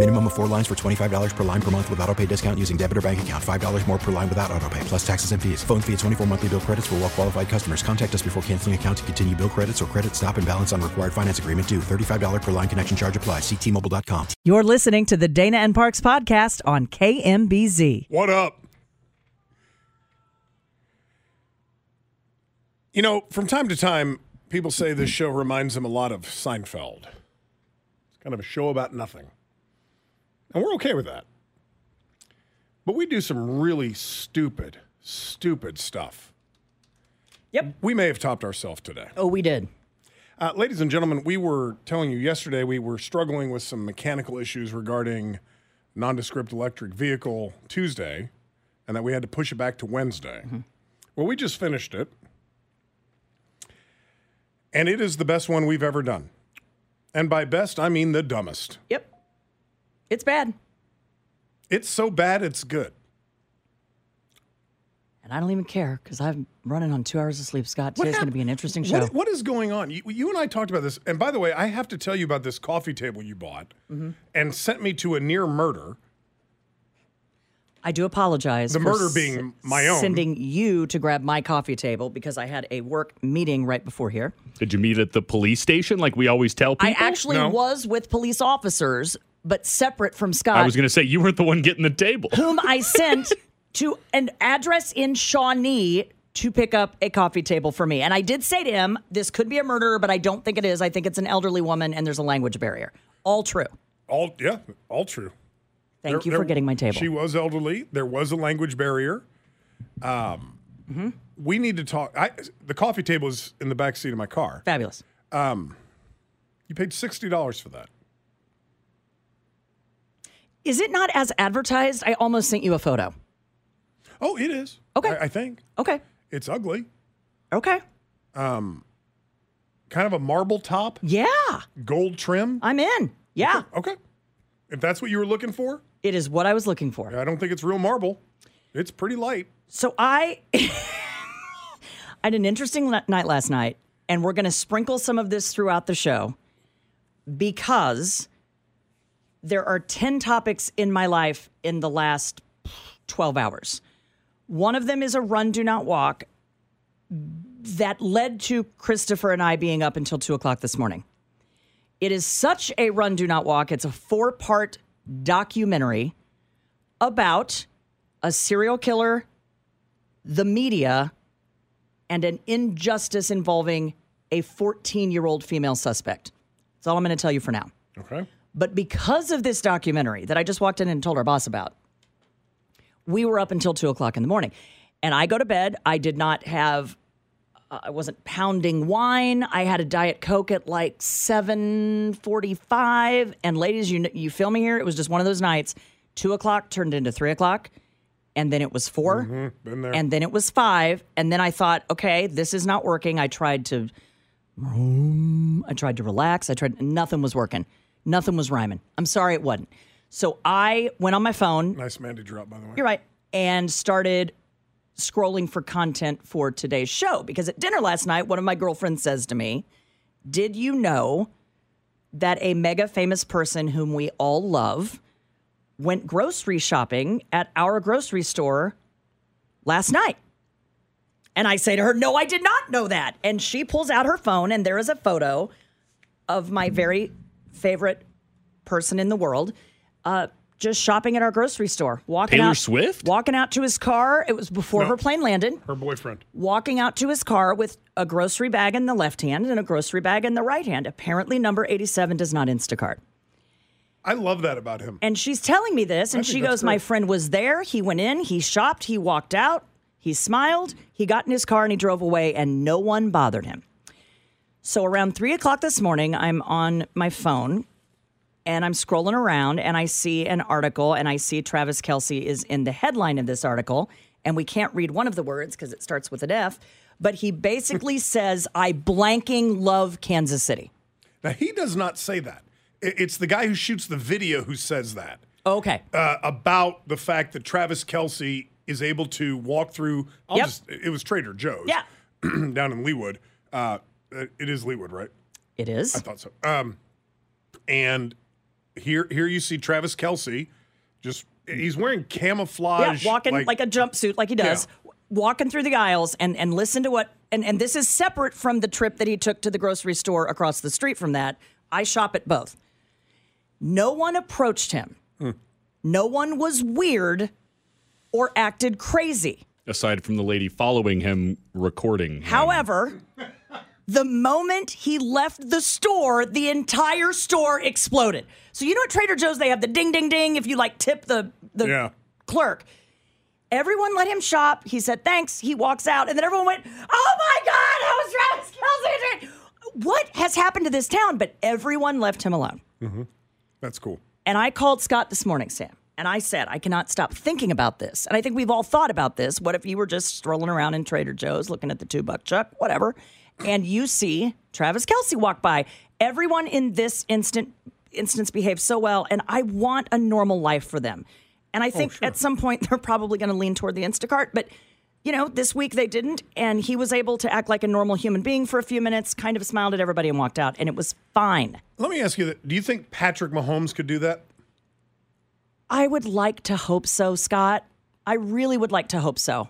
Minimum of four lines for $25 per line per month with auto pay discount using debit or bank account. $5 more per line without auto pay, plus taxes and fees. Phone fee at 24 monthly bill credits for well qualified customers. Contact us before canceling account to continue bill credits or credit stop and balance on required finance agreement due. $35 per line connection charge applies. Ctmobile.com. You're listening to the Dana and Parks podcast on KMBZ. What up? You know, from time to time, people say this show reminds them a lot of Seinfeld. It's kind of a show about nothing. And we're okay with that. But we do some really stupid, stupid stuff. Yep. We may have topped ourselves today. Oh, we did. Uh, ladies and gentlemen, we were telling you yesterday we were struggling with some mechanical issues regarding nondescript electric vehicle Tuesday, and that we had to push it back to Wednesday. Well, we just finished it, and it is the best one we've ever done. And by best, I mean the dumbest. Yep. It's bad. It's so bad, it's good. And I don't even care because I'm running on two hours of sleep, Scott. Today's going to be an interesting show. What, what is going on? You, you and I talked about this. And by the way, I have to tell you about this coffee table you bought Mm-hmm. and sent me to a near murder. I do apologize. The murder s- being my own. Sending you to grab my coffee table because I had a work meeting right before here. Did you meet at the police station like we always tell people? I actually No? was with police officers, but separate from Scott. I was going to say you weren't the one getting the table. whom I sent to an address in Shawnee to pick up a coffee table for me. And I did say to him, this could be a murderer, but I don't think it is. I think it's an elderly woman and there's a language barrier. All true. All yeah, all true. Thank There- you for there- getting my table. She was elderly. There was a language barrier. Um, Mm-hmm. We need to talk. I, the coffee table is in the back seat of my car. Fabulous. Um, you paid sixty dollars for that. Is it not as advertised? I almost sent you a photo. Oh, it is. Okay. I, I think Okay. it's ugly. Okay. Um, kind of a marble top, Yeah. gold trim. I'm in. Yeah. Okay. If that's what you were looking for, It is what I was looking for. I don't think it's real marble. It's pretty light. So I I had an interesting night last night, and we're going to sprinkle some of this throughout the show because there are 10 topics in my life in the last 12 hours. One of them is a run, do not walk that led to Christopher and I being up until two o'clock this morning. It is such a run, do not walk. It's a four part documentary about a serial killer, the media, and an injustice involving a 14 year old female suspect. That's all I'm going to tell you for now. Okay. But because of this documentary that I just walked in and told our boss about, we were up until two o'clock in the morning. And I go to bed. I did not have, uh, I wasn't pounding wine. I had a Diet Coke at like 7.45. And ladies, you, you feel me here? It was just one of those nights. Two o'clock turned into three o'clock. And then it was 4 Mhm, been there. And then it was five. And then I thought, okay, this is not working. I tried to, I tried to relax. I tried, nothing was working. Nothing was rhyming. I'm sorry it wasn't. So I went on my phone. Nice Mandy drop, by the way. You're right. And started scrolling for content for today's show because at dinner last night, one of my girlfriends says to me, Did you know that a mega famous person whom we all love went grocery shopping at our grocery store last night? And I say to her, No, I did not know that. And she pulls out her phone, and there is a photo of my very favorite person in the world, uh, just shopping at our grocery store, walking Taylor out, Swift? walking out to his car. It was before No. her plane landed. Her boyfriend. Walking out to his car with a grocery bag in the left hand and a grocery bag in the right hand. Apparently, number 87 does not Instacart. I love that about him. And she's telling me this, and she that's goes, My friend was there. He went in, he shopped, he walked out, he smiled, he got in his car, and he drove away, and no one bothered him. So around three o'clock this morning, I'm on my phone and I'm scrolling around and I see an article and I see Travis Kelce is in the headline of this article. And we can't read one of the words because it starts with an F. But he basically says, I blanking love Kansas City. Now he does not say that. It's the guy who shoots the video who says that Okay. uh, about the fact that Travis Kelce is able to walk through. I'll Yep. just. It was Trader Joe's. Yeah. down in Leawood. Uh, it is Leawood, right? It is. I thought so. Um, and here, here you see Travis Kelce. Just he's wearing Yeah, camouflage. walking like, a jumpsuit, like he does, walking through the aisles, and and listen to what. And and this is separate from the trip that he took to the grocery store across the street from that. I shop at both. No one approached him. No one was weird or acted crazy. Aside from the lady following him recording. him. However, the moment he left the store, the entire store exploded. So you know at Trader Joe's they have the ding ding ding if you like tip the the Yeah. clerk. Everyone let him shop. He said thanks. He walks out, and then everyone went, "Oh my God, how was Travis Kelce?" What has happened to this town? But everyone left him alone. Mm-hmm. That's cool. And I called Scott this morning, Sam, and I said, I cannot stop thinking about this. And I think we've all thought about this. What if you were just strolling around in Trader Joe's looking at the two buck chuck, whatever, and you see Travis Kelce walk by? Everyone in this instant instance behaved so well, and I want a normal life for them. And I oh, think at some point they're probably going to lean toward the Instacart, but you know, this week they didn't, and he was able to act like a normal human being for a few minutes, kind of smiled at everybody and walked out, and it was fine. Let me ask you that. Do you think Patrick Mahomes could do that? I would like to hope so, Scott. I really would like to hope so.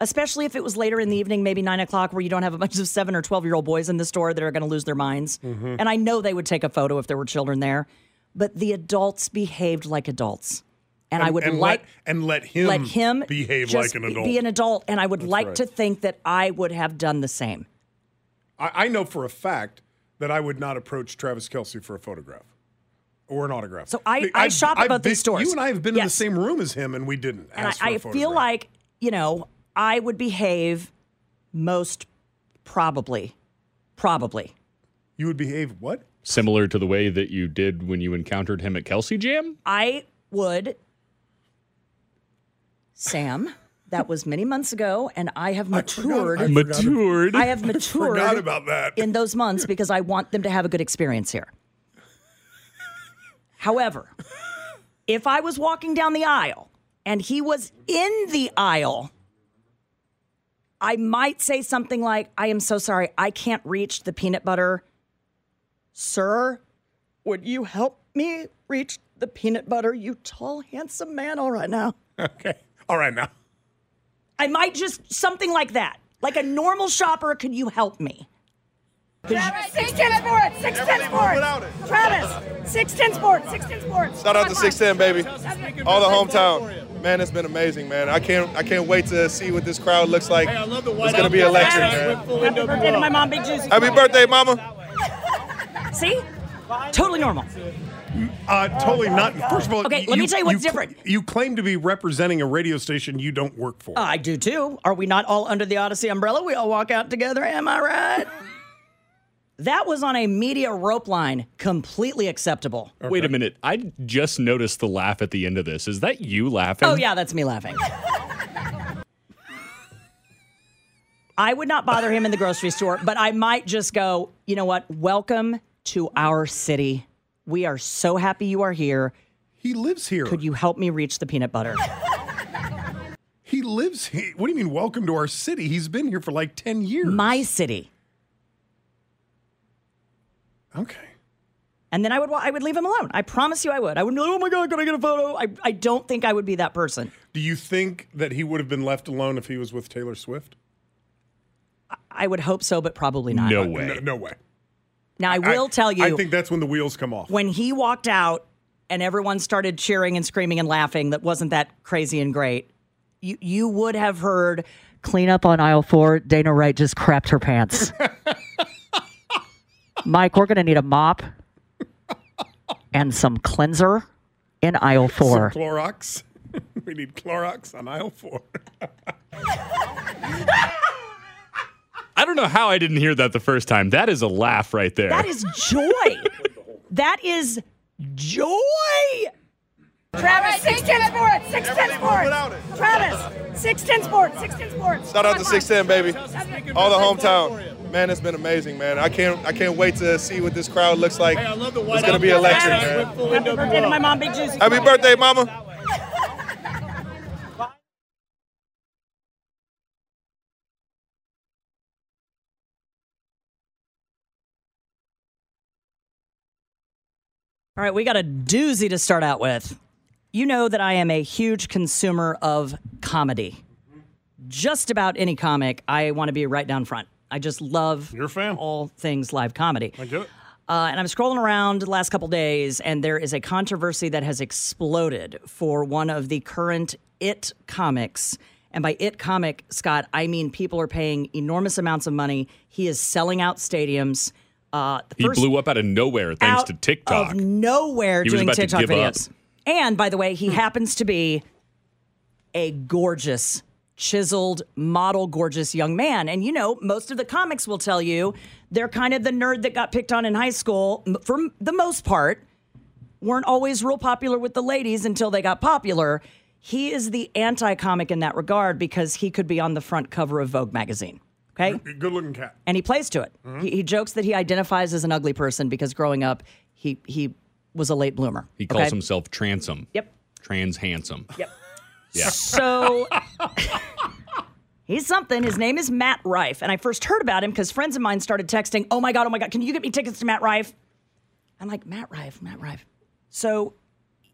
Especially if it was later in the evening, maybe nine o'clock, where you don't have a bunch of seven or 12 year old boys in the store that are going to lose their minds. Mm-hmm. And I know they would take a photo if there were children there, but the adults behaved like adults. And, I would and like let, and let him let him behave like an adult. Be an adult, and I would like right. to think that I would have done the same. I, I know for a fact that I would not approach Travis Kelce for a photograph or an autograph. So I- I've- I shop I've both these been- stores. You and I have been in the same room as him, and we didn't. And I, ask for a I feel like, you know, I would behave most probably, probably. you would behave what? Similar to the way that you did when you encountered him at Kelce Jam? I would, Sam. That was many months ago, and I have matured. I I, forgot- Matured. have matured Forgot about that. in those months because I want them to have a good experience here. However, if I was walking down the aisle and he was in the aisle, I might say something like, I am so sorry, I can't reach the peanut butter. Sir, would you help me reach the peanut butter, you tall, handsome man? All right now. okay. All right now. I might just something like that. Like a normal shopper, could you help me? Travis, 610 Sports, 610 Sports. Travis, 610 Sports, 610 Sports. Shout out to 610, baby. All the hometown. Man, it's been amazing, man. I can't I can't wait to see what this crowd looks like. It's gonna be electric, man. Happy birthday to my mom, Big Juicy. Happy birthday, mama. See? Totally normal. Uh, totally not. First of all, Okay, let me tell you what's different. You claim to be representing a radio station you don't work for. I do too. Are we not all under the Audacy umbrella? We all walk out together, am I right? that was on a media rope line. Completely acceptable. Wait a minute. I just noticed the laugh at the end of this. Is that you laughing? Oh, yeah, that's me laughing. I would not bother him in the grocery store, but I might just go, you know what? Welcome to our city. We are so happy you are here. he lives here. Could you help me reach the peanut butter? He lives here. What do you mean, welcome to our city? He's been here for like 10 years. My city. Okay. And then I would I would leave him alone. I promise you I would. I would be like, oh my God, can I get a photo? I, I don't think I would be that person. Do you think that he would have been left alone if he was with Taylor Swift? I would hope so, but probably not. No uh, No, way. no way. Now I will tell you I think that's when the wheels come off. when he walked out and everyone started cheering and screaming and laughing that wasn't that crazy and great. You you would have heard clean up on aisle four. Dana Wright just crapped her pants. Mike, we're gonna need a mop and some cleanser in aisle four. Some Clorox. we need Clorox on aisle four. I don't know how I didn't hear that the first time. That is a laugh right there. That is joy. that is joy. Travis, 610 Sports, 610 Sports. Travis, 610 Sports, 610 Sports. Shout out to 610, baby. All the hometown. Man, it's been amazing, man. I can't I can't wait to see what this crowd looks like. It's gonna be electric, man. Happy birthday to my mom, Big Juicy. Happy birthday, mama. All right, we got a doozy to start out with. You know that I am a huge consumer of comedy. Just about any comic, I want to be right down front. I just love You're a fan. all things live comedy. I get it. Uh, and I'm scrolling around the last couple days, and there is a controversy that has exploded for one of the current It comics. And by It comic, Scott, I mean people are paying enormous amounts of money. He is selling out stadiums. Uh, the he first blew up out of nowhere thanks out to TikTok. Out of nowhere He was doing about to TikTok videos. up. And by the way, he hmm. happens to be a gorgeous, chiseled, model, gorgeous young man. And you know, most of the comics will tell you they're kind of the nerd that got picked on in high school for the most part, weren't always real popular with the ladies until they got popular. He is the anti comic in that regard because he could be on the front cover of Vogue magazine. Okay. Good looking cat. And he plays to it. Hmm. He, he jokes that he identifies as an ugly person because growing up, he, he was a late bloomer. he calls okay? himself Transom. Yep. Trans handsome. Yep. Yeah. So he's something. His name is Matt Rife. And I first heard about him because friends of mine started texting, Oh my God, oh my God, can you get me tickets to Matt Rife? I'm like, Matt Rife, Matt Rife. So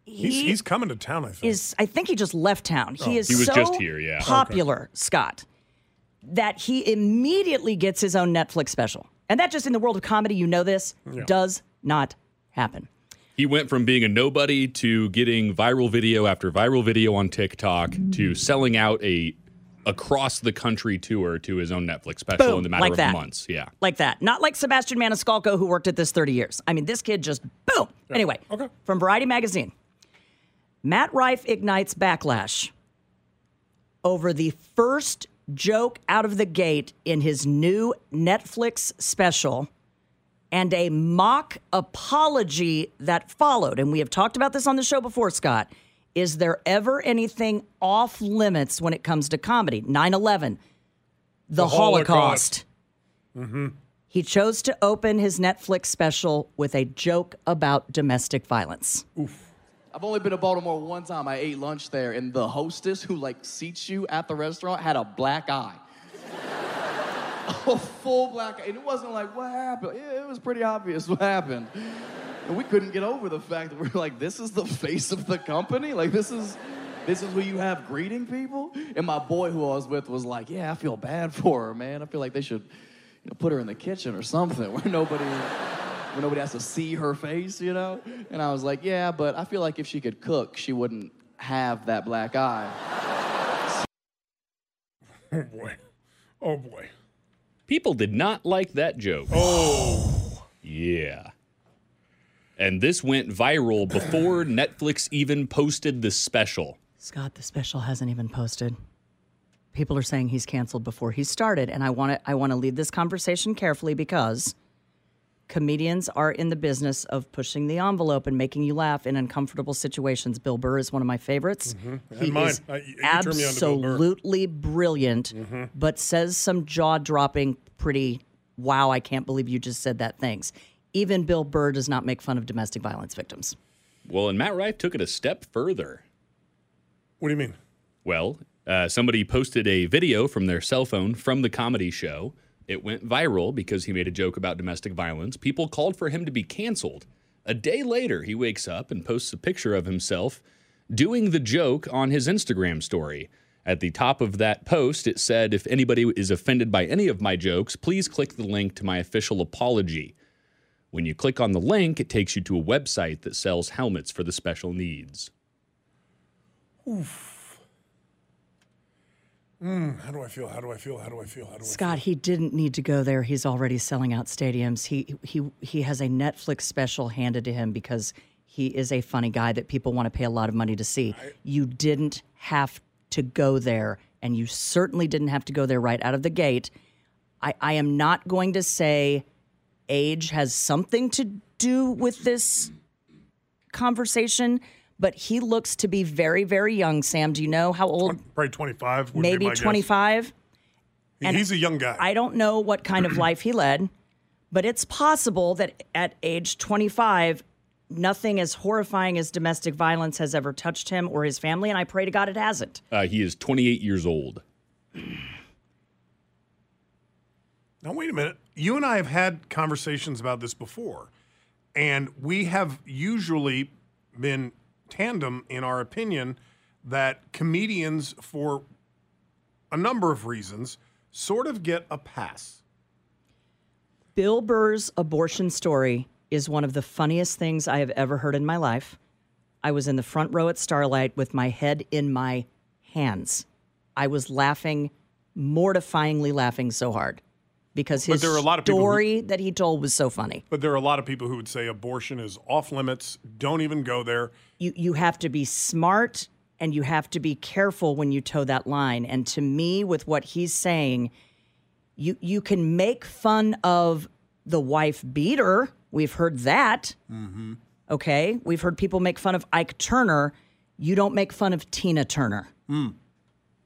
he He's, he's coming to town, I think. is, I think he just left town. He Oh. is He was so just here, yeah. Okay. popular, Scott, that he immediately gets his own Netflix special. And that just in the world of comedy, you know this, Yeah. does not happen. He went from being a nobody to getting viral video after viral video on TikTok mm-hmm. to selling out a across the country tour to his own Netflix special Boom, in the matter like of that. months. Yeah. like that. Not like Sebastian Maniscalco, who worked at this 30 years. I mean, this kid just boom. Anyway, okay. from Variety Magazine, Matt Rife ignites backlash over the first joke out of the gate in his new Netflix special and a mock apology that followed. And we have talked about this on the show before, Scott. Is there ever anything off limits when it comes to comedy? 9 11, the, Holocaust. Mm-hmm. He chose to open his Netflix special with a joke about domestic violence. I've only been to Baltimore one time. I ate lunch there, and the hostess who like seats you at the restaurant had a black eye. a full black eye. And it wasn't like, what happened? It was pretty obvious what happened. And we couldn't get over the fact that we're like, this is the face of the company? Like, this is. This is who you have greeting people? And my boy who I was with was like, Yeah, I feel bad for her, man. I feel like they should you know, put her in the kitchen or something where nobody where nobody has to see her face, you know? And I was like, yeah, but I feel like if she could cook, she wouldn't have that black eye. Oh boy. Oh boy. People did not like that joke. Oh. Yeah. And this went viral before Netflix even posted the special. Scott, the special hasn't even posted. People are saying he's canceled before he started, and I want to I want to lead this conversation carefully because comedians are in the business of pushing the envelope and making you laugh in uncomfortable situations. Bill Burr is one of my favorites. Mhm. And He mine. is you- you turned me on to Bill Burr. absolutely brilliant, Mhm. but says some jaw dropping, pretty wow, I can't believe you just said that things. Even Bill Burr does not make fun of domestic violence victims. Well, and Matt Rife took it a step further. What do you mean? Well, uh, somebody posted a video from their cell phone from the comedy show. It went viral because he made a joke about domestic violence. People called for him to be canceled. A day later, he wakes up and posts a picture of himself doing the joke on his Instagram story. At the top of that post, it said, If anybody is offended by any of my jokes, please click the link to my official apology. When you click on the link, it takes you to a website that sells helmets for the special needs. Oof. Mm, how do I feel? How do I feel? How do I feel? How do I Scott, he didn't need to go there. He's already selling out stadiums. He he he has a Netflix special handed to him because he is a funny guy that people want to pay a lot of money to see. you didn't have to go there, and you certainly didn't have to go there right out of the gate. I, I am not going to say age has something to do with this conversation, but he looks to be very, very young. Sam, do you know how old? Probably 25. would be Maybe my guess. 25. He- And He's a young guy. I don't know what kind of life he led, but it's possible that at age 25, nothing as horrifying as domestic violence has ever touched him or his family, and I pray to God it hasn't. Uh, he is 28 years old. Now, wait a minute. You and I have had conversations about this before, and we have usually been tandem in our opinion that comedians, for a number of reasons, sort of get a pass. Bill Burr's abortion story is one of the funniest things I have ever heard in my life. I was in the front row at Starlight with my head in my hands. I was laughing, mortifyingly laughing so hard because his there are a lot of people who- story that he told was so funny. But there are a lot of people who would say abortion is off limits, don't even go there. you you have to be smart and you have to be careful when you toe that line. And to me, with what he's saying, you you can make fun of the wife beater. We've heard that. Mm-hmm. Okay, we've heard people make fun of Ike Turner. You don't make fun of Tina Turner.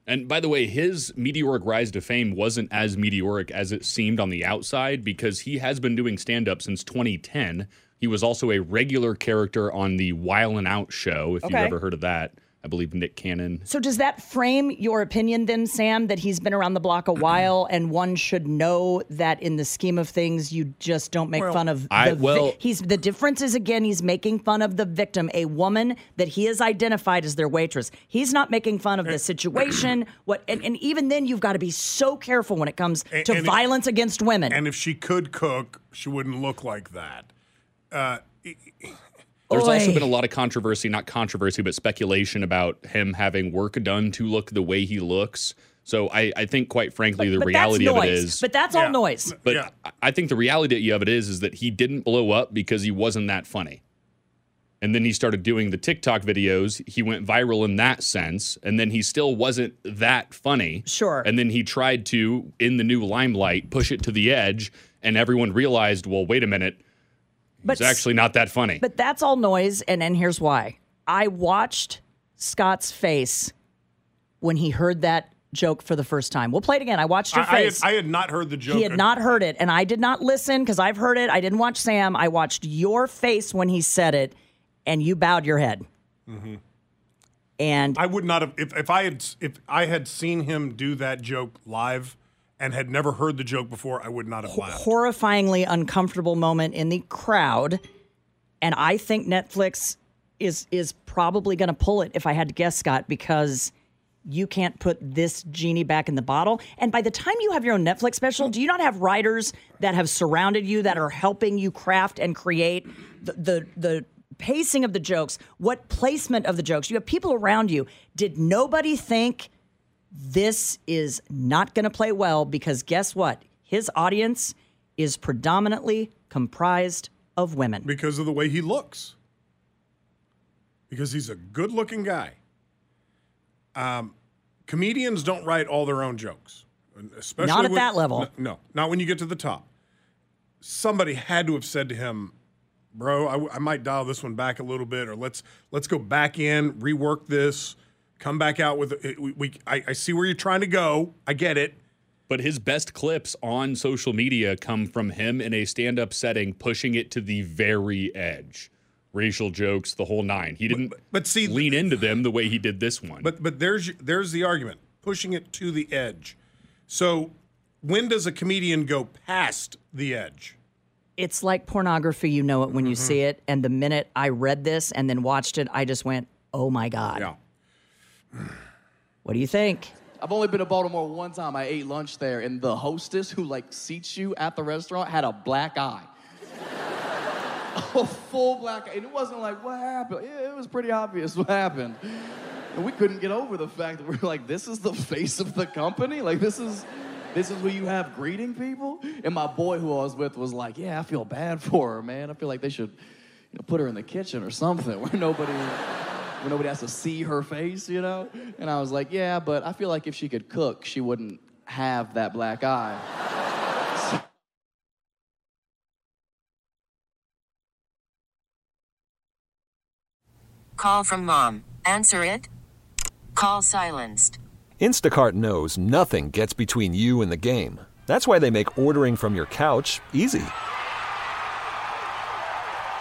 And by the way, his meteoric rise to fame wasn't as meteoric as it seemed on the outside because he has been doing stand up since 2010. He was also a regular character on the Wildin' Out show, if you've ever heard of that. I believe Nick Cannon. So does that frame your opinion then, Sam, that he's been around the block a while and one should know that in the scheme of things you just don't make Well, fun of I- the vi- he's the difference is again he's making fun of the victim, a woman that he has identified as their waitress. He's not making fun of the situation. What and, and even then you've got to be so careful when it comes And- to and it- violence against women. And if she could cook, she wouldn't look like that. Uh, There's also been a lot of controversy, not controversy, but speculation about him having work done to look the way he looks. So I, I think, quite frankly, the but reality that's of it noise. But that's all noise. But I- I think the reality of it is, is that he didn't blow up because he wasn't that funny. And then he started doing the TikTok videos. He went viral in that sense. And then he still wasn't that funny. Sure. And then he tried to, in the new limelight, push it to the edge. And everyone realized, well, wait a minute. But He's actually not that funny. But that's all noise, and and here's why. I watched Scott's face when he heard that joke for the first time. We'll play it again. I watched your I, I, had, face. I had not heard the joke. he had not heard it, and I did not listen because I've heard it. I didn't watch Sam. I watched your face when he said it, and you bowed your head. Mm-hmm. And I would not have if, if I had if I had seen him do that joke live and had never heard the joke before, I would not have laughed. horrifyingly uncomfortable moment in the crowd, and I think Netflix is is probably going to pull it if I had to guess, Scott, because you can't put this genie back in the bottle. And by the time you have your own Netflix special, do you not have writers that have surrounded you that are helping you craft and create the the, the pacing of the jokes, what placement of the jokes? You have people around you. Did nobody think this is not going to play well because guess what? His audience is predominantly comprised of women. Because of the way he looks. Because he's a good looking guy. Um, comedians don't write all their own jokes. Especially Not at when- that level. No, no, not when you get to the top. Somebody had to have said to him, bro, I, w- I might dial this one back a little bit, or let's let's go back in, rework this, come back out with. We, we I, I see where you're trying to go. I get it. But his best clips on social media come from him in a stand up setting, pushing it to the very edge. Racial jokes, the whole nine. He didn't but, see, lean into them the way he did this one. But but there's there's the argument, pushing it to the edge. So when does a comedian go past the edge? It's like pornography, you know it when you Mm-hmm. see it. And the minute I read this and then watched it, I just went, oh my God. Yeah. What do you think? I've only been to Baltimore one time. I ate lunch there, and the hostess who like seats you at the restaurant had a black eye. a full black eye. And it wasn't like, what happened? Yeah, it was pretty obvious what happened. And we couldn't get over the fact that we're like, this is the face of the company? Like, this is. This is who you have greeting people? And my boy who I was with was like, Yeah, I feel bad for her, man. I feel like they should you know, put her in the kitchen or something where nobody where nobody has to see her face, you know? And I was like, yeah, but I feel like if she could cook, she wouldn't have that black eye. Call from mom. Answer it. Call silenced. Instacart knows nothing gets between you and the game. That's why they make ordering from your couch easy.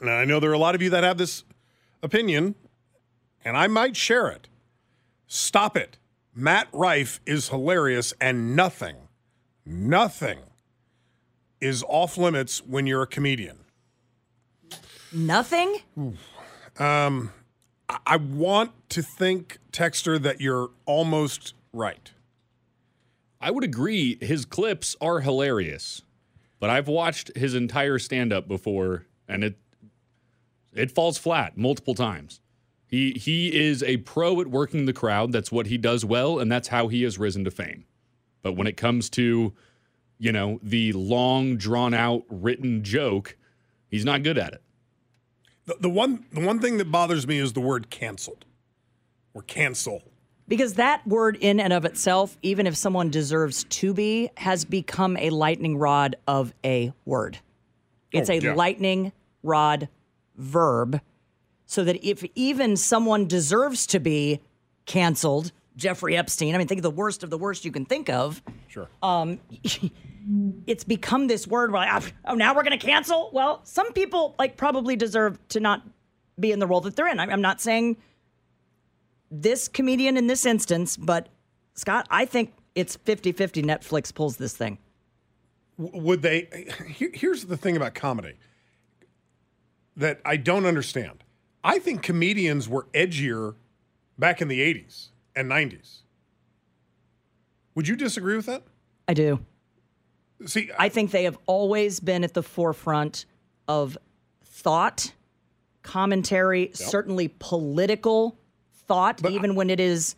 now I know there are a lot of you that have this opinion, and I might share it. Stop it. Matt Rife is hilarious, and nothing, nothing is off limits when you're a comedian. Nothing? Um, I- I want to think, Texter, that you're almost right. I would agree. His clips are hilarious, but I've watched his entire stand up before, and it it falls flat multiple times. He he is a pro at working the crowd. That's what he does well, and that's how he has risen to fame. But when it comes to, you know, the long, drawn out, written joke, he's not good at it. The, the one the one thing that bothers me is the word canceled or cancel. Because that word, in and of itself, even if someone deserves to be, has become a lightning rod of a word. Oh, it's Oh, a yeah. lightning rod verb. So that if even someone deserves to be canceled, Jeffrey Epstein, I mean, think of the worst of the worst you can think of. Sure. Um, it's become this word where, like, oh, now we're going to cancel? Well, some people, like, probably deserve to not be in the role that they're in. I'm not saying this comedian in this instance, but Scott, I think it's 50 50 Netflix pulls this thing. Would they here- here's the thing about comedy that i don't understand i think comedians were edgier back in the 80s and 90s would you disagree with that I do. See, I think they have always been at the forefront of thought, commentary, certainly political thought, even when it is.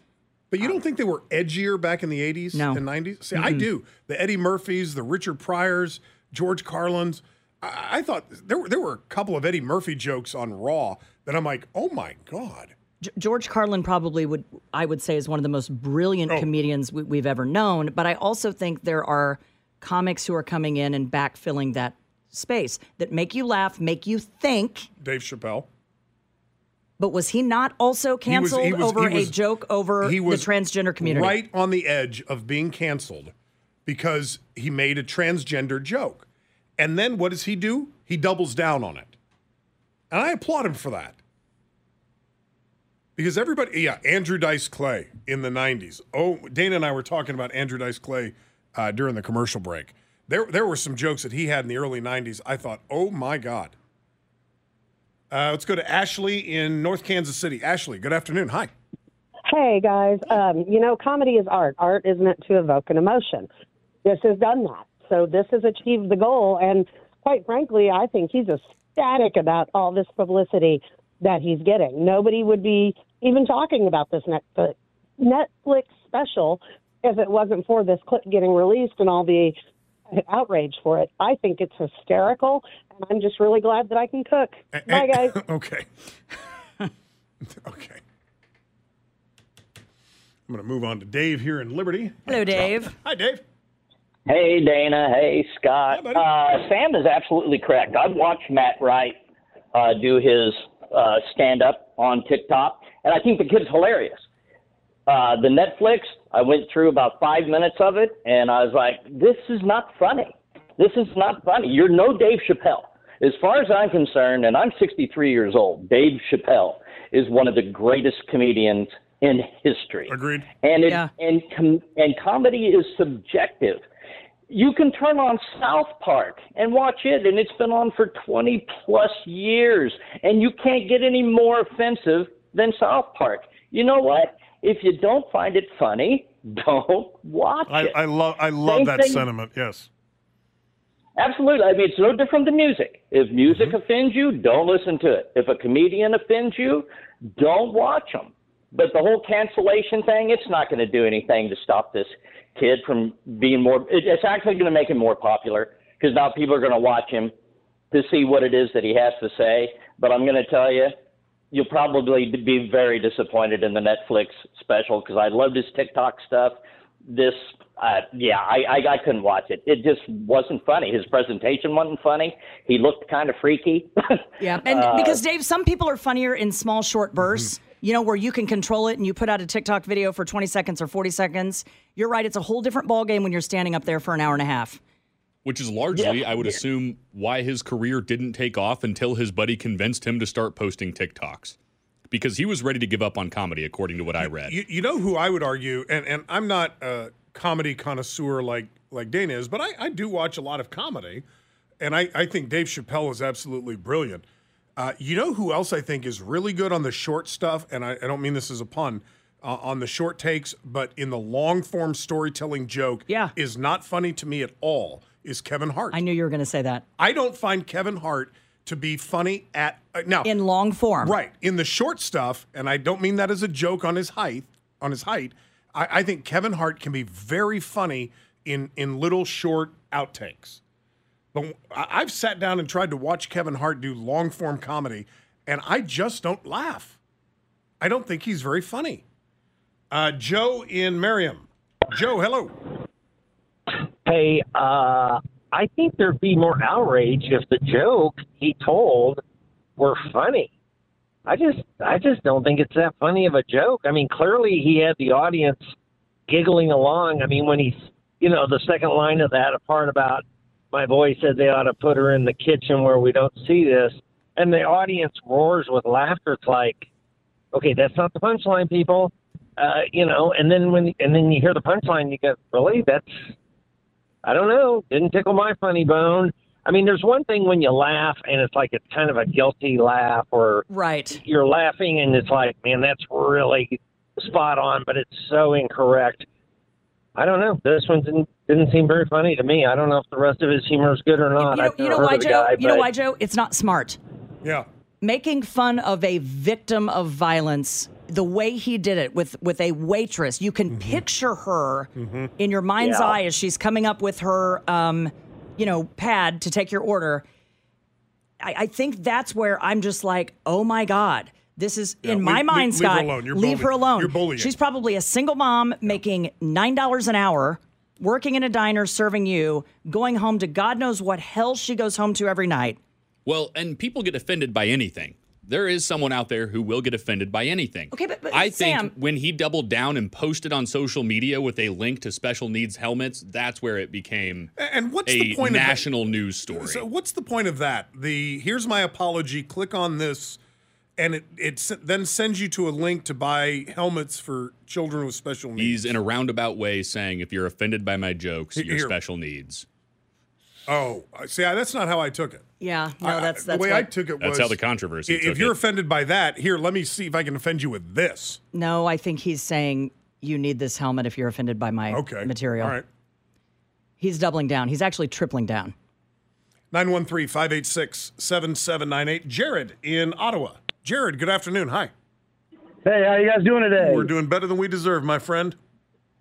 but you don't think they were edgier back in the 80s No. and 90s see i Mm-mm. do the eddie murphys the richard pryors george carlins I, I thought there were, there were a couple of eddie murphy jokes on raw that i'm like oh my god George Carlin probably would, I would say, is one of the most brilliant oh. comedians we, we've ever known. But I also think there are comics who are coming in and backfilling that space that make you laugh, make you think. dave chappelle But was he not also He was- canceled he was- over was- a joke over the transgender community? Right on the edge of being canceled because he made a transgender joke. And then what does he do? He doubles down on it. And I applaud him for that. Because everybody, yeah, Andrew Dice Clay in the 90s. Oh, Dana and I were talking about Andrew Dice Clay uh, during the commercial break. There, there were some jokes that he had in the early 90s. I thought, oh my God. Uh, let's go to Ashley in North Kansas City. Ashley, good afternoon. Hi. Hey guys, um, you know, comedy is art. Art is meant to evoke an emotion. This has done that. So this has achieved the goal. And quite frankly, I think he's ecstatic about all this publicity that he's getting. Nobody would be even talking about this Netflix, Netflix special if it wasn't for this clip getting released and all the outrage for it. I think it's hysterical, and I'm just really glad that I can cook. Bye, guys. okay. okay. I'm going to move on to Dave here in Liberty. Hello, Dave. Hi, Dave. Hey, Dana. Hey, Scott. uh, Sam is absolutely correct. I've watched Matt Wright uh, do his uh, stand up on TikTok, and I think the kid's hilarious. Uh, the Netflix, I went through about five minutes of it, and I was like, this is not funny. This is not funny. You're no Dave Chappelle. As far as I'm concerned, and I'm 63 years old, Dave Chappelle is one of the greatest comedians in history. Agreed. And it, and com- and comedy is subjective. You can turn on South Park and watch it, and it's been on for 20 plus years, and you can't get any more offensive than South Park. You know what? If you don't find it funny, don't watch I, it. I love I love Same that thing- sentiment. Yes. Absolutely. I mean, it's no different than music. If music mm-hmm. offends you, don't listen to it. If a comedian offends you, don't watch them. But the whole cancellation thing, it's not going to do anything to stop this kid from being more. It's actually going to make him more popular because now people are going to watch him to see what it is that he has to say. But I'm going to tell you, you'll probably be very disappointed in the Netflix special because I loved his TikTok stuff. This, uh, yeah, I, I I couldn't watch it. It just wasn't funny. His presentation wasn't funny. He looked kind of freaky. Yeah, and Uh, because Dave, some people are funnier in small, short bursts. You know, where you can control it and you put out a TikTok video for 20 seconds or 40 seconds. You're right; it's a whole different ballgame when you're standing up there for an hour and a half. Which is largely, Yeah. I would assume, why his career didn't take off until his buddy convinced him to start posting TikToks. Because he was ready to give up on comedy, according to what I read. You, you know who I would argue, and, and I'm not a comedy connoisseur like like Dana is, but I, I do watch a lot of comedy, and I, I think Dave Chappelle is absolutely brilliant. Uh, you know who else I think is really good on the short stuff, and I, I don't mean this as a pun, uh, on the short takes, but in the long form storytelling joke, Yeah. is not funny to me at all. Is Kevin Hart? I knew you were going to say that. I don't find Kevin Hart to be funny at uh, now In long form. Right in the short stuff, and I don't mean that as a joke on his height. On his height, I, I think Kevin Hart can be very funny in in little short outtakes. But I've sat down and tried to watch Kevin Hart do long form comedy, and I just don't laugh. I don't think he's very funny. Uh, Joe in Merriam. Joe, hello. Hey, uh, I think there'd be more outrage if the joke he told were funny. I just, I just don't think it's that funny of a joke. I mean, clearly he had the audience giggling along. I mean, when he's, you know, the second line of that, part about my boy said they ought to put her in the kitchen where we don't see this, and the audience roars with laughter. It's like, okay, that's not the punchline, people. Uh, you know, and then when and then you hear the punchline, you go, really? That's I don't know. Didn't tickle my funny bone. I mean, there's one thing when you laugh and it's like it's kind of a guilty laugh, or right. you're laughing and it's like, man, that's really spot on, but it's so incorrect. I don't know. This one didn't didn't seem very funny to me. I don't know if the rest of his humor is good or not. You know, you know why, Joe? guy, you know why, Joe? It's not smart. Yeah. Making fun of a victim of violence, the way he did it with with a waitress, you can picture her in your mind's Yeah. eye as she's coming up with her, um, you know, pad to take your order. I, I think that's where I'm just like, oh my god, this is Yeah, in my mind, leave- leave her Scott. alone. You're leave her alone. you're bullying. She's probably a single mom making nine dollars an hour, working in a diner, serving you, going home to God knows what hell she goes home to every night. Well, and people get offended by anything. There is someone out there who will get offended by anything. Okay, but, but I Sam, think when he doubled down and posted on social media with a link to special needs helmets, that's where it became And what's a the point of that? national news story. So what's the point of that? The here's my apology. Click on this, and it it then sends you to a link to buy helmets for children with special needs. He's in a roundabout way saying, if you're offended by my jokes, you're special needs. Oh, I- see, I- that's not how I took it. Yeah, no, I- I- that's that's the way what, I took it was That's how the controversy If took you're it. offended by that, here, let me see if I can offend you with this. No, I think he's saying you need this helmet if you're offended by my Okay, material. all right. He's doubling down. He's actually tripling down. 913 586 7798. Jared in Ottawa. Jared, good afternoon. Hi. Hey, how you guys doing today? We're doing better than we deserve, my friend.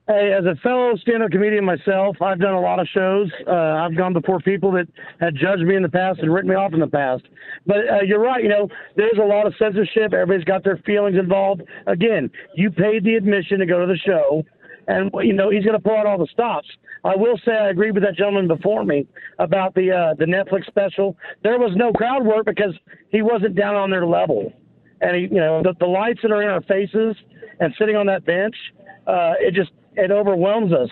Hey, as a fellow stand-up comedian myself, I've done a lot of shows. Uh, I've gone before people that had judged me in the past and written me off in the past. But uh, you're right. You know, there's a lot of censorship. Everybody's got their feelings involved. Again, you paid the admission to go to the show, and you know he's going to pull out all the stops. I will say I agree with that gentleman before me about the uh, the Netflix special. There was no crowd work because he wasn't down on their level, and he, you know the, the lights that are in our faces and sitting on that bench, uh, it just it overwhelms us.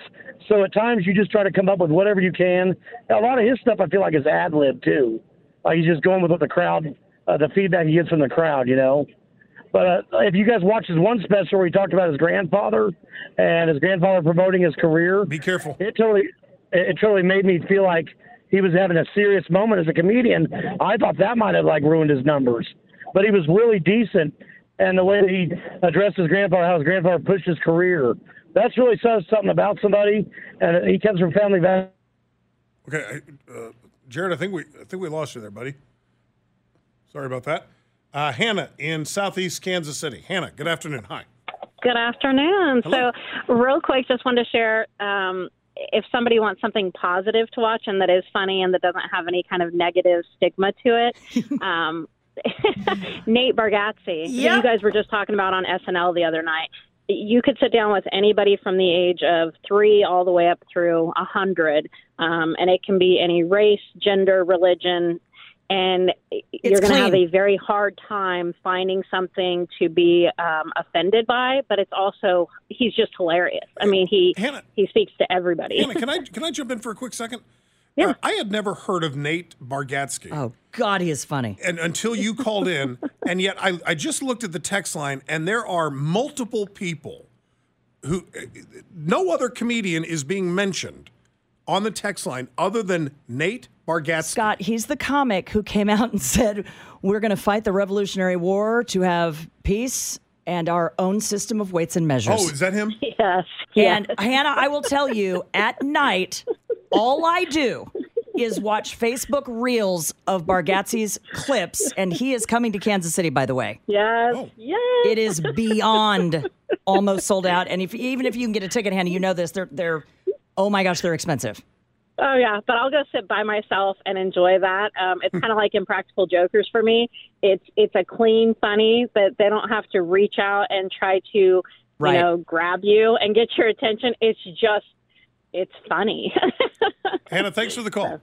So at times you just try to come up with whatever you can. A lot of his stuff I feel like is ad lib too. Like he's just going with what the crowd, uh, the feedback he gets from the crowd, you know. But uh, if you guys watch his one special where he talked about his grandfather and his grandfather promoting his career, be careful. It totally, it totally made me feel like he was having a serious moment as a comedian. I thought that might have like ruined his numbers, but he was really decent. And the way that he addressed his grandfather, how his grandfather pushed his career, that's really says something about somebody. And he comes from family values. Okay, uh, Jared, I think we I think we lost you there, buddy. Sorry about that. Uh, Hannah in Southeast Kansas City. Hannah, good afternoon. Hi. Good afternoon. Hello. So, real quick, just wanted to share um, if somebody wants something positive to watch and that is funny and that doesn't have any kind of negative stigma to it. um, Nate Bargatze, who Yep. you guys were just talking about on SNL the other night. You could sit down with anybody from the age of three all the way up through a hundred, um, and it can be any race, gender, religion, and you're going to have a very hard time finding something to be um, offended by. But it's also he's just hilarious. I mean, he he speaks to everybody. Hannah, can I can I jump in for a quick second? Yeah. I had never heard of Nate Bargatze. Oh God, he is funny. And until you called in, and yet I, I just looked at the text line, and there are multiple people who no other comedian is being mentioned on the text line other than Nate Bargatze. Scott, he's the comic who came out and said, We're going to fight the Revolutionary War to have peace and our own system of weights and measures. Oh, is that him? Yes. And Hannah, I will tell you, at night, all I do is watch Facebook reels of Bargatze's clips, and he is coming to Kansas City, by the way. Yes. Oh. Yes. It is beyond almost sold out. And if even if you can get a ticket, Hannah, you know this, they're they're oh my gosh, they're expensive. Oh yeah, but I'll go sit by myself and enjoy that. Um, it's kind of like Impractical Jokers for me. It's it's a clean funny that they don't have to reach out and try to Right. you know grab you and get your attention. It's just it's funny. Hannah, thanks for the call.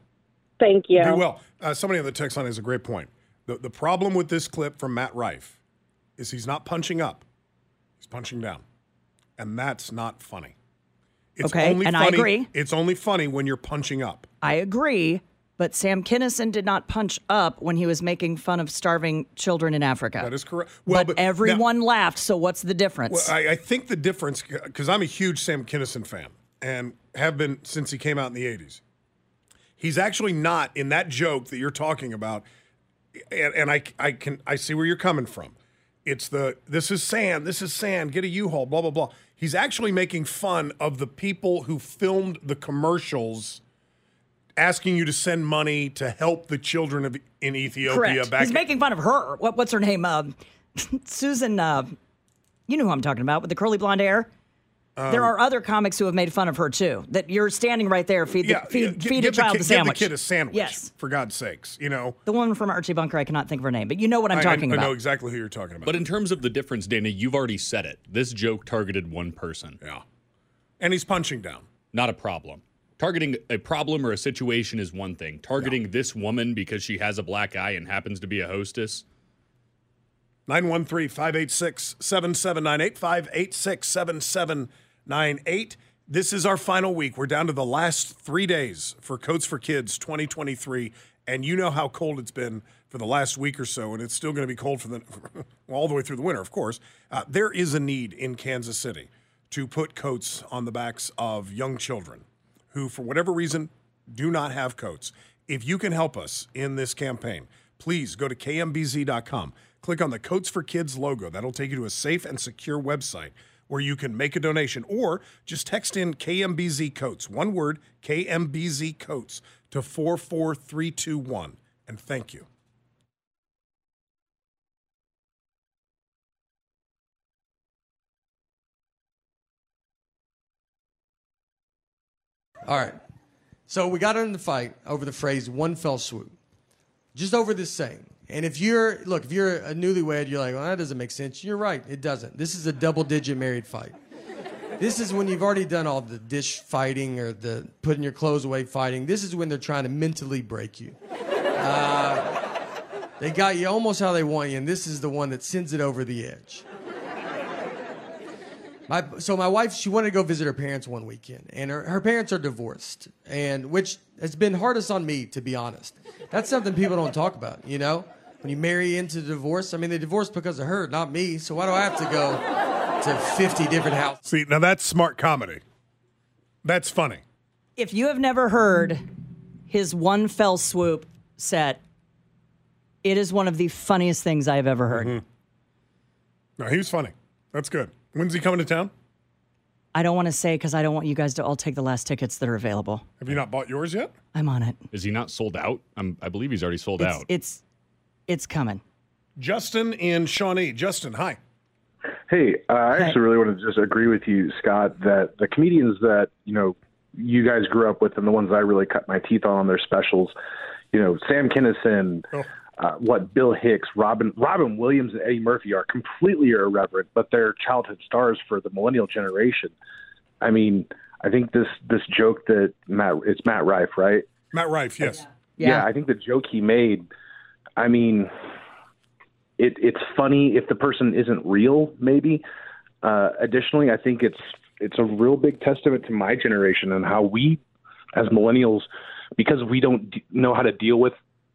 Thank you. Be well. Uh, somebody on the text line has a great point. The, the problem with this clip from Matt Rife is he's not punching up, he's punching down. And that's not funny. It's Okay, only and I funny, agree. It's only funny when you're punching up. I agree, but Sam Kinison did not punch up when he was making fun of starving children in Africa. That is correct. Well, but, but now- everyone laughed. So what's the difference? Well, I, I think the difference, because I'm a huge Sam Kinison fan and have been since he came out in the 80s. He's actually not in that joke that you're talking about. And, and I, I can I see where you're coming from. It's the this is sand, this is sand, get a U-Haul, blah, blah, blah. He's actually making fun of the people who filmed the commercials asking you to send money to help the children of, in Ethiopia Correct. back He's making fun of her. What, what's her name? Uh, Susan. Uh, you know who I'm talking about with the curly blonde hair. There Um, are other comics who have made fun of her too. That you're standing right there, feed the, yeah, feed, yeah, feed give a the child kid- the sandwich. Give the kid a sandwich. Yes, For God's sakes, you know. the woman from Archie Bunker. I cannot think of her name, but you know what I'm I- I- talking I about. I know exactly who you're talking about. But in terms of the difference, Dana, you've already said it. This joke targeted one person. Yeah. And he's punching down. Not a problem. Targeting a problem or a situation is one thing. Targeting this woman because she has a black eye and happens to be a hostess. 913 586 7798. 586 7798. This is our final week. We're down to the last three days for Coats for Kids 2023. And you know how cold it's been for the last week or so, and it's still going to be cold for the all the way through the winter, of course. Uh, there is a need in Kansas City to put coats on the backs of young children who, for whatever reason, do not have coats. If you can help us in this campaign, please go to kmbz.com. Click on the Coats for Kids logo. That'll take you to a safe and secure website where you can make a donation or just text in KMBZ Coats, one word, KMBZ Coats, to 44321. And thank you. All right. So we got in the fight over the phrase "one fell swoop," just over this saying. And if you're look, if you're a newlywed, you're like, well, that doesn't make sense. You're right, it doesn't. This is a double-digit married fight. This is when you've already done all the dish fighting or the putting your clothes away fighting. This is when they're trying to mentally break you. Uh, they got you almost how they want you, and this is the one that sends it over the edge. My, so my wife, she wanted to go visit her parents one weekend, and her, her parents are divorced, and which has been hardest on me, to be honest. That's something people don't talk about, you know. When you marry into divorce, I mean, they divorced because of her, not me. So why do I have to go to 50 different houses? See, now that's smart comedy. That's funny. If you have never heard his one fell swoop set, it is one of the funniest things I have ever heard. Mm-hmm. No, he was funny. That's good. When's he coming to town? I don't want to say because I don't want you guys to all take the last tickets that are available. Have you not bought yours yet? I'm on it. Is he not sold out? I'm, I believe he's already sold It's out. it's it's coming. Justin and Shawnee. Justin, hi. Hey, uh, I Hey. actually really want to just agree with you, Scott, that the comedians that you know you guys grew up with and the ones I really cut my teeth on on their specials, you know, Sam Kinison, uh, what Bill Hicks, Robin Robin Williams, and Eddie Murphy are completely irreverent, but they're childhood stars for the millennial generation. I mean, I think this this joke that Matt it's Matt Rife, right? Matt Rife, yes. Yeah. I think the joke he made, I mean, it it's funny if the person isn't real, maybe. Uh, additionally, I think it's it's a real big testament to my generation and how we, as millennials, because we don't d- know how to deal with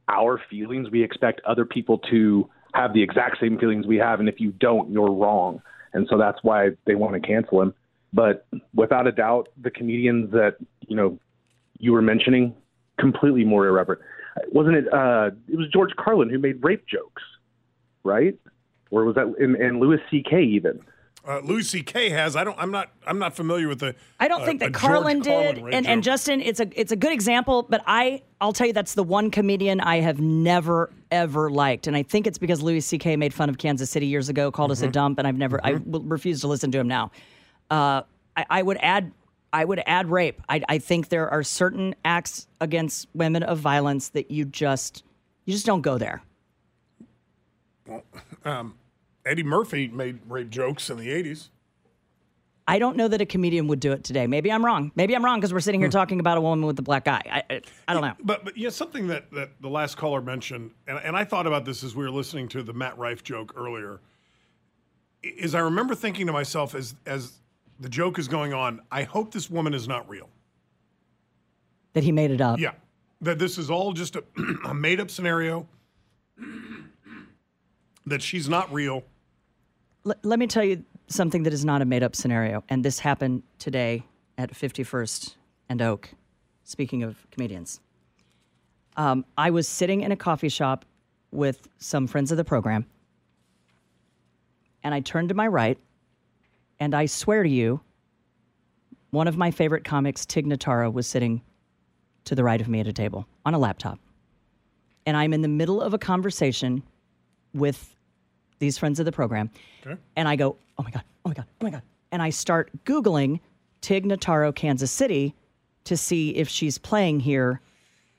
our feelings, we expect other people to have the exact same feelings we have, and if you don't, you're wrong. And so that's why they want to cancel him. But without a doubt, the comedians that you know you were mentioning completely more irreverent. Wasn't it? Uh, it was George Carlin who made rape jokes, right? Or was that and, and Louis C.K. even? Uh, Louis C.K. has. I don't. I'm not. I'm not familiar with the. I don't uh, think that George Carlin did, rape and, and. Justin, it's a it's a good example. But I I'll tell you that's the one comedian I have never ever liked, and I think it's because Louis C.K. made fun of Kansas City years ago, called us a Mm-hmm. dump, and I've never I will refuse to listen to him now. Uh, I, I would add I would add rape. I I think there are certain acts against women of violence that you just you just don't go there. um, Eddie Murphy made rape jokes in the '80s. I don't know that a comedian would do it today. Maybe I'm wrong. Maybe I'm wrong because we're sitting here talking about a woman with a black eye. I, I, I don't know. But but yeah, something that that the last caller mentioned, and and I thought about this as we were listening to the Matt Rife joke earlier. Is I remember thinking to myself as as the joke is going on, I hope this woman is not real. That he made it up. Yeah, that this is all just a, a made up scenario. That she's not real. L- let me tell you something that is not a made up scenario. And this happened today at 51st and Oak. Speaking of comedians, um, I was sitting in a coffee shop with some friends of the program, and I turned to my right, and I swear to you, one of my favorite comics, Tig Notaro, was sitting to the right of me at a table on a laptop. And I'm in the middle of a conversation with these friends of the program. Okay. And I go, oh my God, oh my God, oh my God. And I start Googling Tig Notaro, Kansas City to see if she's playing here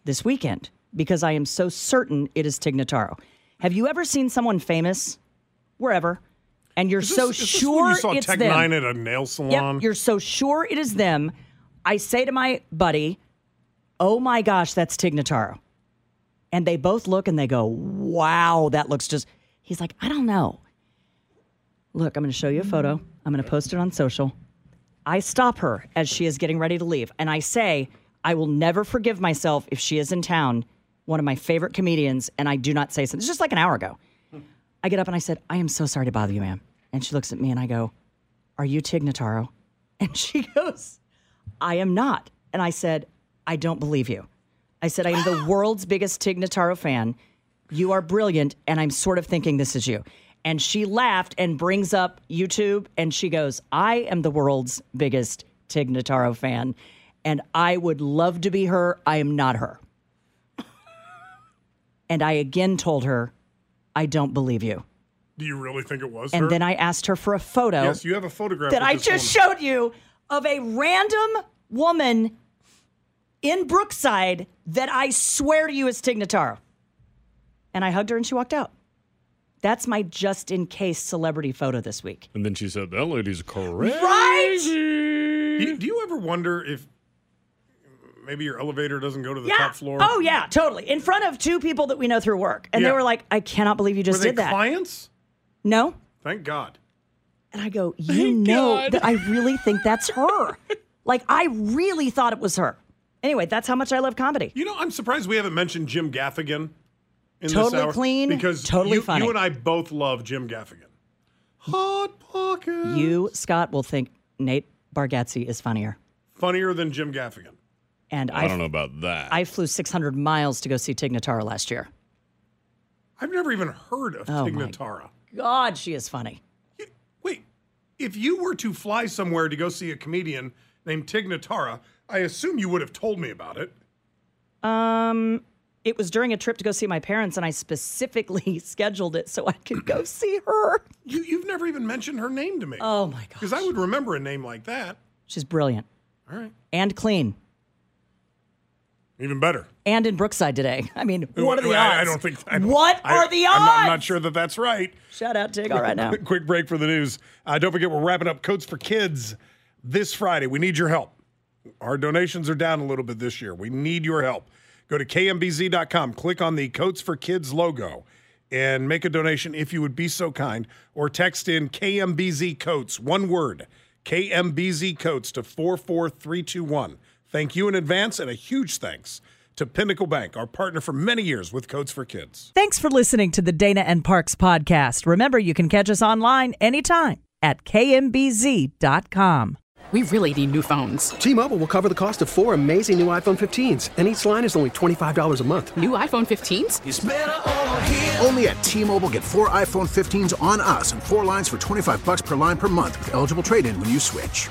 this weekend because I am so certain it is Tig Notaro. Have you ever seen someone famous wherever and you're this- so is this when sure you saw it's Tech them? Nine at a nail salon. Yep, you're so sure it is them. I say to my buddy, "Oh my gosh, that's Tig Notaro," and they both look and they go, "Wow, that looks just." He's like, "I don't know." Look, I'm going to show you a photo. I'm going to post it on social. I stop her as she is getting ready to leave, and I say, "I will never forgive myself if she is in town." One of my favorite comedians, and I do not say something. It's just like an hour ago. I get up and I said, I am so sorry to bother you, ma'am. And she looks at me and I go, Are you Tig Notaro? And she goes, I am not. And I said, I don't believe you. I said, I am the world's biggest Tig Notaro fan. You are brilliant. And I'm sort of thinking this is you. And she laughed and brings up YouTube and she goes, I am the world's biggest Tig Notaro fan. And I would love to be her. I am not her. and I again told her, I don't believe you. Do you really think it was And her? then I asked her for a photo Yes, you have a photograph that I just woman. showed you of a random woman in Brookside that I swear to you is Tig Notaro. And I hugged her and she walked out. That's my just in case celebrity photo this week. And then she said, "That lady's crazy." Right? Do you, do you ever wonder if maybe your elevator doesn't go to the yeah. top floor? Oh yeah, totally. In front of two people that we know through work, and Yeah. they were like, "I cannot believe you just Were they did that." clients? No. Thank God. And I go, you know that I really think that's her. like I really thought it was her. Anyway, that's how much I love comedy. You know, I'm surprised we haven't mentioned Jim Gaffigan in Totally this hour. clean, Because totally you, funny. you and I both love Jim Gaffigan. Hot pocket. You, Scott, will think Nate Bargatze is funnier. Funnier than Jim Gaffigan. And I I, don't know about that. I flew 600 miles to go see Tig Notaro last year. I've never even heard of Oh Tig my Notaro. God, she is funny. Wait, if you were to fly somewhere to go see a comedian named Tig Notara, I assume you would have told me about it. Um, it was during a trip to go see my parents, and I specifically scheduled it so I could go see her. You, you've never even mentioned her name to me. Oh my god! Because I would remember a name like that. She's brilliant All right. and clean, Even better. And in Brookside today. I mean, what are the odds? I don't think. I don't- what I- are the I'm not, I'm not sure that that's right. Shout out Tig all right now. Quick break for the news. Uh, don't forget, we're wrapping up Coats for Kids this Friday. We need your help. Our donations are down a little bit this year. We need your help. Go to kmbz.com, click on the Coats for Kids logo, and make a donation if you would be so kind, or text in KMBZ Coats, one word, KMBZ Coats to 44321. Thank you in advance, and a huge thanks to Pinnacle Bank, our partner for many years with Coats for Kids. Thanks for listening to the Dana and Parks podcast. Remember, you can catch us online anytime at kmbz.com. We really need new phones. T-Mobile will cover the cost of four amazing new iPhone 15s, and each line is only $25 a month. New iPhone 15s? Only at T-Mobile, get four iPhone 15s on us and four lines for 25 bucks per line per month with eligible trade-in when you switch.